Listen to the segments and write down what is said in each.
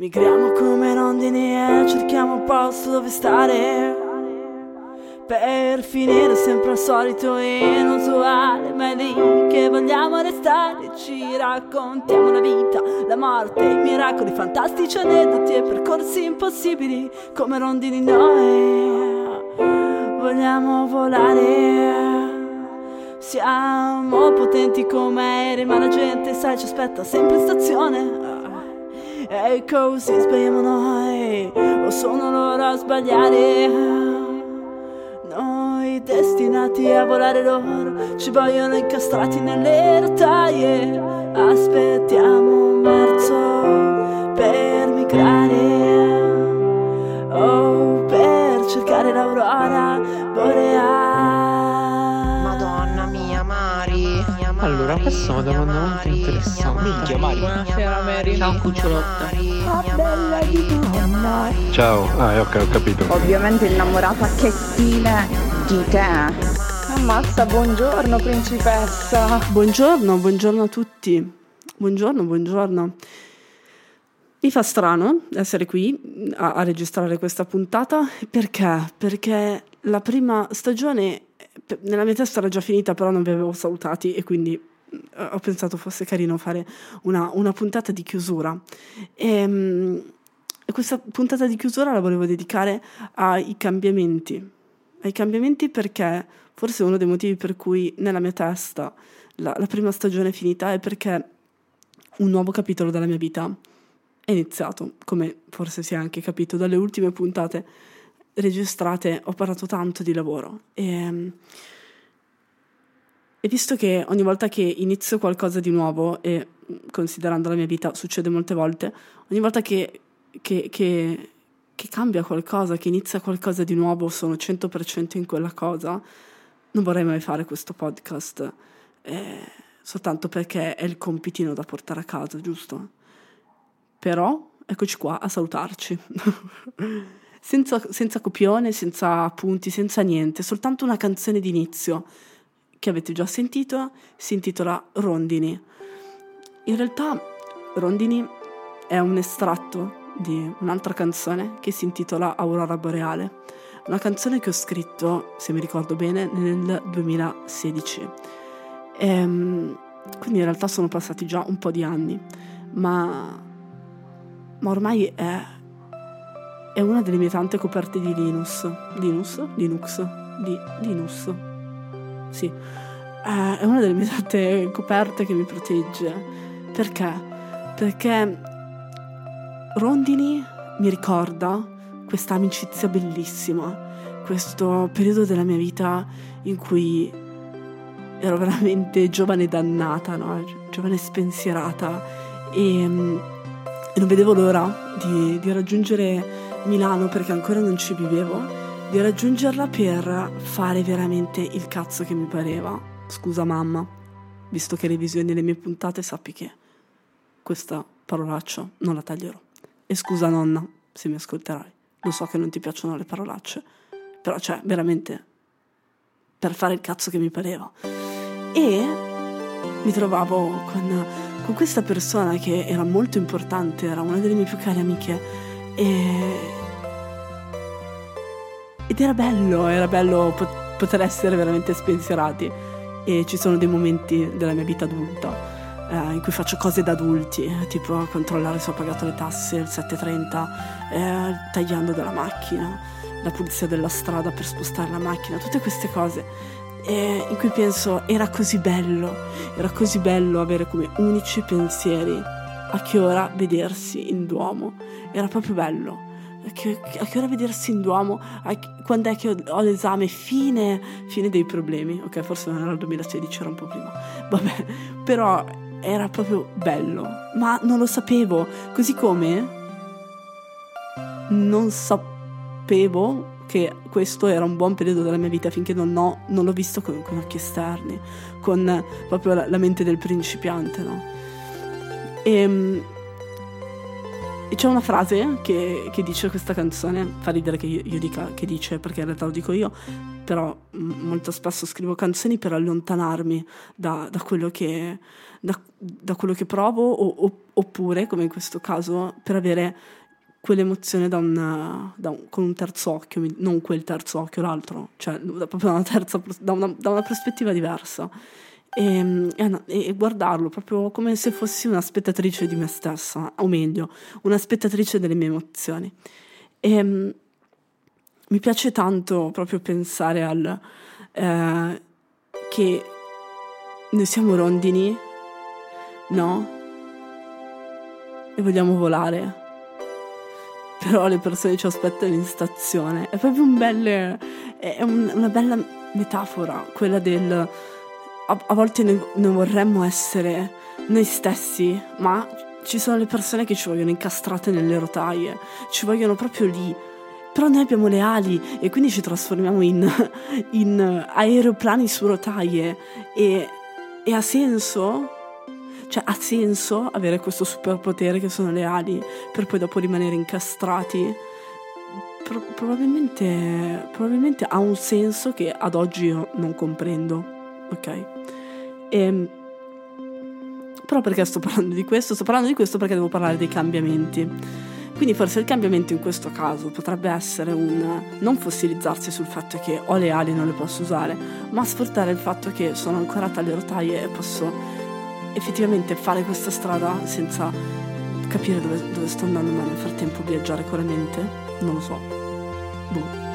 Migriamo come rondini e cerchiamo un posto dove stare. Per finire sempre al solito inusuale Ma è lì che vogliamo restare. Ci raccontiamo la vita, la morte, i miracoli fantastici Aneddoti e percorsi impossibili Come rondini noi. Vogliamo volare. Siamo potenti come aerei ma la gente sai ci aspetta sempre in stazione e così sbagliamo noi. O sono loro a sbagliare. Noi destinati a volare loro. Ci vogliono incastrati nelle rotaie aspettiamo marzo per migrare. O per cercare l'aurora boreale Allora, questa è una domanda molto interessante. Minchia, Mari. Buonasera Mary. Ciao cucciolotta. Ah, bella di donna. Ciao, ah, ok, ho capito. Ovviamente innamorata che stile di te. Ammazza, buongiorno principessa. Buongiorno, buongiorno a tutti. Buongiorno, buongiorno. Mi fa strano essere qui a, a registrare questa puntata perché? Perché la prima stagione nella mia testa era già finita, però non vi avevo salutati e quindi ho pensato fosse carino fare una, una puntata di chiusura. E, ehm, e, questa puntata di chiusura la volevo dedicare ai cambiamenti. Ai cambiamenti perché forse uno dei motivi per cui nella mia testa la, la prima stagione è finita è perché un nuovo capitolo della mia vita è iniziato, come forse si è anche capito dalle ultime puntate registrate ho parlato tanto di lavoro e, e visto che ogni volta che inizio qualcosa di nuovo e considerando la mia vita succede molte volte, ogni volta che, che, che, che cambia qualcosa, che inizia qualcosa di nuovo, sono 100% in quella cosa, non vorrei mai fare questo podcast eh, soltanto perché è il compitino da portare a casa, giusto? Però eccoci qua a salutarci. senza, senza copione, senza appunti, senza niente, soltanto una canzone d'inizio che avete già sentito, si intitola Rondini. In realtà Rondini è un estratto di un'altra canzone che si intitola Aurora Boreale, una canzone che ho scritto, se mi ricordo bene, nel 2016. E, ehm, quindi in realtà sono passati già un po' di anni, ma, ma ormai è è una delle mie tante coperte di Linux. Linux? Linux? Di Linux. Sì. Eh, è una delle mie tante coperte che mi protegge. Perché? Perché Rondini mi ricorda questa amicizia bellissima, questo periodo della mia vita in cui ero veramente giovane dannata, no? giovane spensierata e, e non vedevo l'ora di, di raggiungere Milano perché ancora non ci vivevo, di raggiungerla per fare veramente il cazzo che mi pareva. Scusa mamma, visto che revisioni le mie puntate sappi che questa parolaccia non la taglierò. E scusa nonna se mi ascolterai, lo so che non ti piacciono le parolacce, però cioè veramente per fare il cazzo che mi pareva. E mi trovavo con, con questa persona che era molto importante, era una delle mie più care amiche e ed era bello, era bello poter essere veramente spensierati. E ci sono dei momenti della mia vita adulta eh, in cui faccio cose da adulti, tipo controllare se ho pagato le tasse il 7.30, eh, tagliando della macchina, la pulizia della strada per spostare la macchina, tutte queste cose. Eh, in cui penso era così bello, era così bello avere come unici pensieri a che ora vedersi in Duomo, era proprio bello che, a che ora vedersi in Duomo? A, quando è che ho, ho, l'esame? Fine, fine dei problemi. Ok, forse non era il 2016, era un po' prima. Vabbè, però era proprio bello. Ma non lo sapevo. Così come non sapevo che questo era un buon periodo della mia vita finché non, ho, non l'ho visto con, con, occhi esterni, con proprio la, la mente del principiante, no? Ehm, e c'è una frase che, che, dice questa canzone, fa ridere che io, io, dica che dice perché in realtà lo dico io, però m- molto spesso scrivo canzoni per allontanarmi da, da quello, che, da, da quello che provo o, oppure, come in questo caso, per avere quell'emozione da un, con un terzo occhio, non quel terzo occhio, l'altro, cioè proprio una, terza, una, da una prospettiva diversa. E, e, e, guardarlo proprio come se fossi una spettatrice di me stessa, o meglio, una spettatrice delle mie emozioni. E, mi piace tanto proprio pensare al eh, che noi siamo rondini, no? E vogliamo volare però le persone ci aspettano in stazione. È proprio un bel, è un, una bella metafora, quella del... A, a volte noi, noi vorremmo essere noi stessi, ma ci sono le persone che ci vogliono incastrate nelle rotaie, ci vogliono proprio lì. Però noi abbiamo le ali e quindi ci trasformiamo in, in aeroplani su rotaie e, e ha senso cioè, ha senso avere questo superpotere che sono le ali per poi dopo rimanere incastrati? Pro- probabilmente, probabilmente ha un senso che ad oggi io non comprendo. Ok? E, ehm, però perché sto parlando di questo? Sto parlando di questo perché devo parlare dei cambiamenti. Quindi forse il cambiamento in questo caso potrebbe essere un non fossilizzarsi sul fatto che ho le ali e non le posso usare, ma sfruttare il fatto che sono ancorata alle rotaie e posso effettivamente fare questa strada senza capire dove, dove sto andando, ma nel frattempo viaggiare con la mente, non lo so. Boh.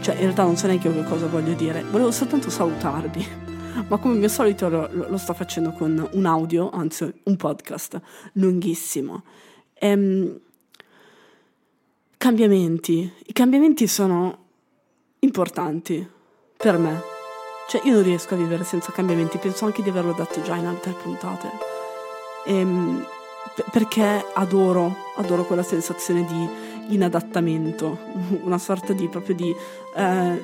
Cioè, in realtà non so neanche io che cosa voglio dire. Volevo soltanto salutarvi. Ma come mio solito lo, lo, sto facendo con un audio, anzi un podcast lunghissimo. Ehm, cambiamenti. I cambiamenti sono importanti per me cioè io non riesco a vivere senza cambiamenti, penso anche di averlo detto già in altre puntate. Ehm, perché adoro, adoro quella sensazione di inadattamento, una sorta di proprio di... Eh,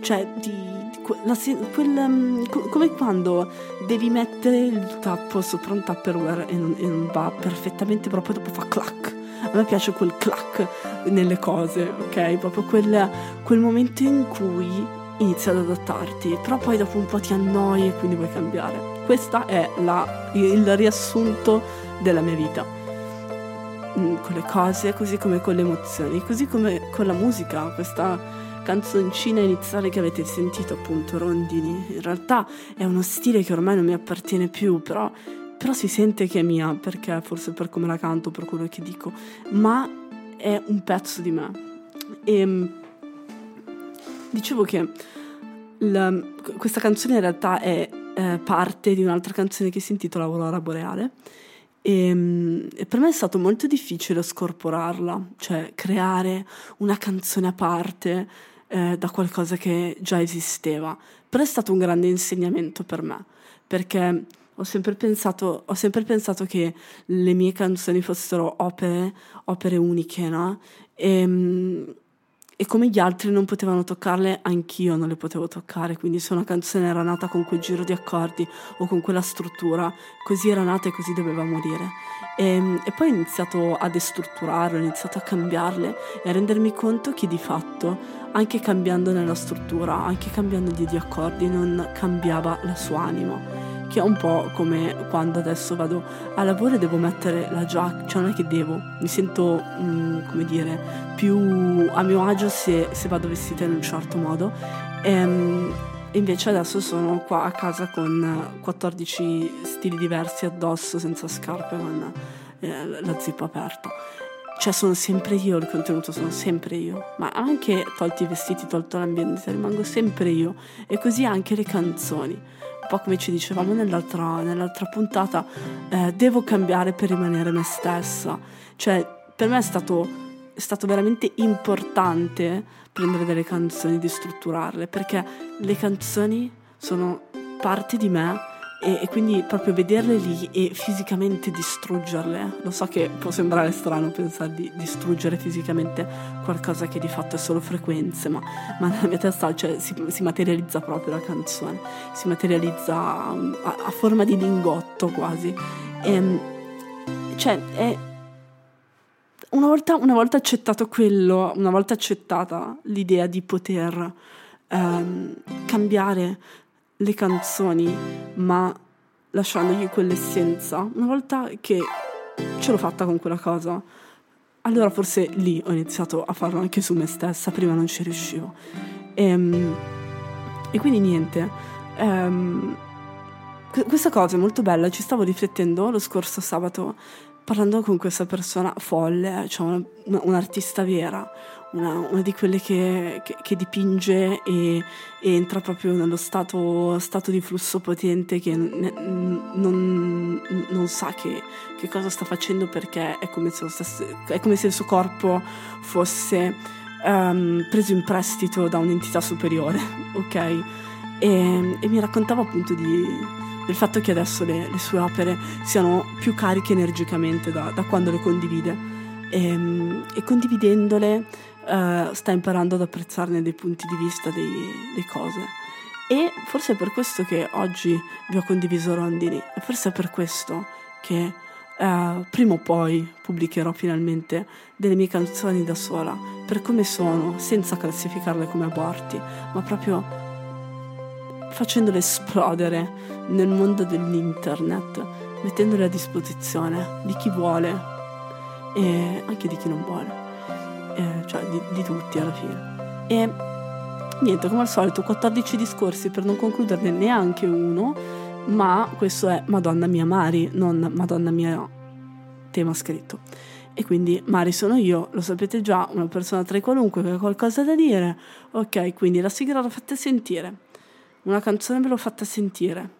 cioè di... La, quel, um, come quando devi mettere il tappo sopra un tupperware e non, e non va perfettamente, proprio dopo fa clac. A me piace quel clac nelle cose, ok? Proprio quel, quel momento in cui inizi ad adattarti, però poi dopo un po' ti annoi e quindi vuoi cambiare. Questo è la, il riassunto della mia vita. Mm, con le cose, così come con le emozioni, così come con la musica, questa canzoncina iniziale che avete sentito appunto, Rondini. In realtà è uno stile che ormai non mi appartiene più, però, però si sente che è mia, perché forse per come la canto, per quello che dico, ma è un pezzo di me. E ehm, Dicevo che la, questa canzone in realtà è eh, parte di un'altra canzone che si intitola Aurora Boreale e, mm, e, per me è stato molto difficile scorporarla, cioè creare una canzone a parte eh, da qualcosa che già esisteva. Però è stato un grande insegnamento per me, perché ho sempre pensato, ho sempre pensato che le mie canzoni fossero opere, opere uniche, no? E, mm, e come gli altri non potevano toccarle, anch'io non le potevo toccare, quindi se una canzone era nata con quel giro di accordi o con quella struttura, così era nata e così doveva morire. E, ehm, e poi ho iniziato a destrutturarle, ho iniziato a cambiarle e a rendermi conto che di fatto, anche cambiando nella struttura, anche cambiando gli accordi, non cambiava la sua anima che è un po' come quando adesso vado a lavoro e devo mettere la giacca, cioè non è che devo, mi sento, mm, come dire, più a mio agio se, se vado vestita in un certo modo. Ehm, invece adesso sono qua a casa con 14 stili diversi addosso, senza scarpe, con eh, la zippa aperta. Cioè sono sempre io, il contenuto sono sempre io, ma anche tolti i vestiti, tolto l'ambiente, rimango sempre io. E così anche le canzoni po' come ci dicevamo nell'altra, nell'altra puntata, eh, devo cambiare per rimanere me stessa. Cioè, per me è stato, è stato veramente importante prendere delle canzoni e strutturarle, perché le canzoni sono parte di me e, quindi proprio vederle lì e fisicamente distruggerle. Lo so che può sembrare strano pensare di distruggere fisicamente qualcosa che di fatto è solo frequenze, ma, ma nella mia testa cioè, si, si, materializza proprio la canzone, si materializza a, a forma di lingotto quasi. E, cioè, è, una volta, una volta accettato quello, una volta accettata l'idea di poter ehm, cambiare le canzoni, ma lasciandogli quell'essenza, una volta che ce l'ho fatta con quella cosa, allora forse lì ho iniziato a farlo anche su me stessa, prima non ci riuscivo. E, ehm, e quindi niente. Um, questa cosa è molto bella, ci stavo riflettendo lo scorso sabato parlando con questa persona folle, cioè una, un'artista vera, una, una di quelle che, che, che dipinge e, e, entra proprio nello stato, stato, di flusso potente che ne, non, non, sa che, che, cosa sta facendo perché è come se, stesse, è come se il suo corpo fosse um, preso in prestito da un'entità superiore, ok? E, e mi raccontava appunto di del fatto che adesso le, le sue opere siano più cariche energicamente da, da quando le condivide e, ehm, e condividendole uh, sta imparando ad apprezzarne dei punti di vista, delle cose. E forse è per questo che oggi vi ho condiviso Rondini, e forse è per questo che uh, prima o poi pubblicherò finalmente delle mie canzoni da sola, per come sono, senza classificarle come aborti, ma proprio facendole esplodere nel mondo dell'internet, mettendole a disposizione di chi vuole e anche di chi non vuole, e, cioè di, di tutti alla fine. E niente, come al solito, 14 discorsi per non concluderne neanche uno, ma questo è Madonna mia Mari, non Madonna mia tema scritto. E quindi Mari sono io, lo sapete già, una persona tra i qualunque che ha qualcosa da dire. Ok, quindi la sigla la fate sentire. Una canzone ve l'ho fatta sentire.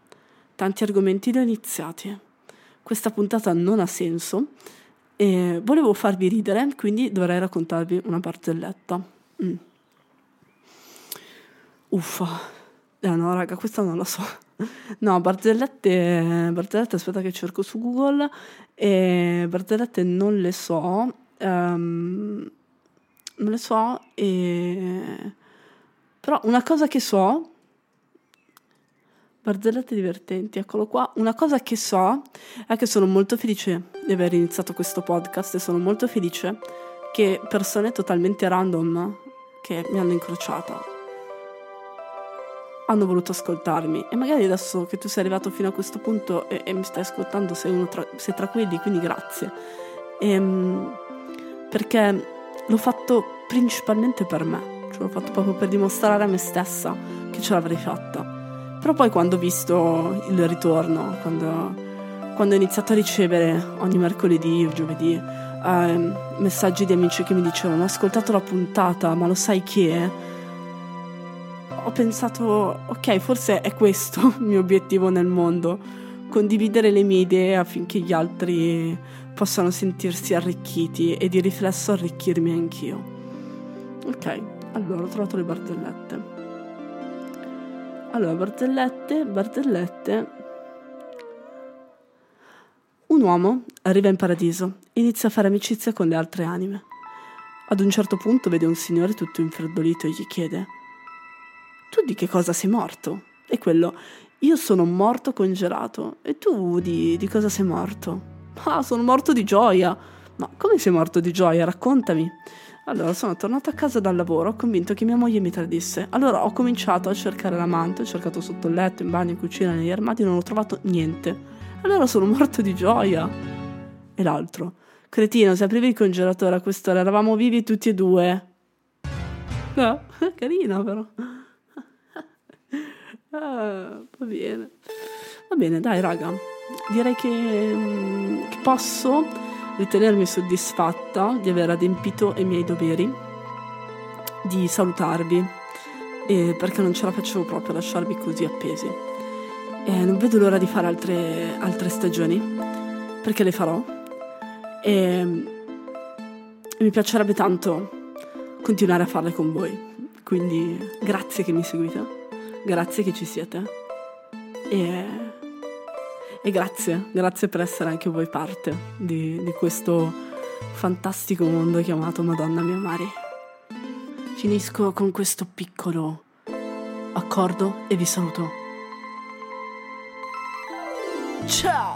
Tanti argomenti li ho iniziati. Questa puntata non ha senso e volevo farvi ridere, quindi dovrei raccontarvi una barzelletta. Mm. Uffa. Eh no, raga, questa non la so. No, barzellette, barzellette, aspetta che cerco su Google. E barzellette non le so. Um, non le so. E... Però una cosa che so Barzellette divertenti, eccolo qua. Una cosa che so è che sono molto felice di aver iniziato questo podcast e sono molto felice che persone totalmente random che mi hanno incrociata hanno voluto ascoltarmi e magari adesso che tu sei arrivato fino a questo punto e, e mi stai ascoltando sei, tra, sei, tra, quelli, quindi grazie. E, ehm, perché l'ho fatto principalmente per me, cioè l'ho fatto proprio per dimostrare a me stessa che ce l'avrei fatta però poi quando ho visto il ritorno, quando, quando ho iniziato a ricevere ogni mercoledì o giovedì eh, messaggi di amici che mi dicevano ho ascoltato la puntata, ma lo sai che è? Ho pensato, ok, forse è questo il mio obiettivo nel mondo, condividere le mie idee affinché gli altri possano sentirsi arricchiti e di riflesso arricchirmi anch'io. Ok, allora ho trovato le barzellette. Allora, barzellette, barzellette. Un uomo arriva in paradiso e inizia a fare amicizia con le altre anime. Ad un certo punto vede un signore tutto infreddolito e gli chiede: Tu di che cosa sei morto? E quello: Io sono morto congelato. E tu di, di cosa sei morto? Ah, sono morto di gioia. Ma come sei morto di gioia? Raccontami. Allora sono tornato a casa dal lavoro convinto che mia moglie mi tradisse. Allora ho cominciato a cercare l'amante, ho cercato sotto il letto, in bagno, in cucina, negli armadi, non ho trovato niente. Allora sono morto di gioia. E l'altro, cretino, se aprivi il congelatore a quest'ora eravamo vivi tutti e due. No, carina però. ah, va bene. Va bene, dai raga. Direi che, mm, che posso ritenermi soddisfatta di aver adempito i miei doveri, di salutarvi, eh, perché non ce la facevo proprio a lasciarvi così appesi. E non vedo l'ora di fare altre, altre stagioni, perché le farò. E, e mi piacerebbe tanto continuare a farle con voi. Quindi grazie che mi seguite, grazie che ci siete. E e grazie, grazie per essere anche voi parte di, di questo fantastico mondo chiamato Madonna mia Mari. Finisco con questo piccolo accordo e vi saluto. Ciao!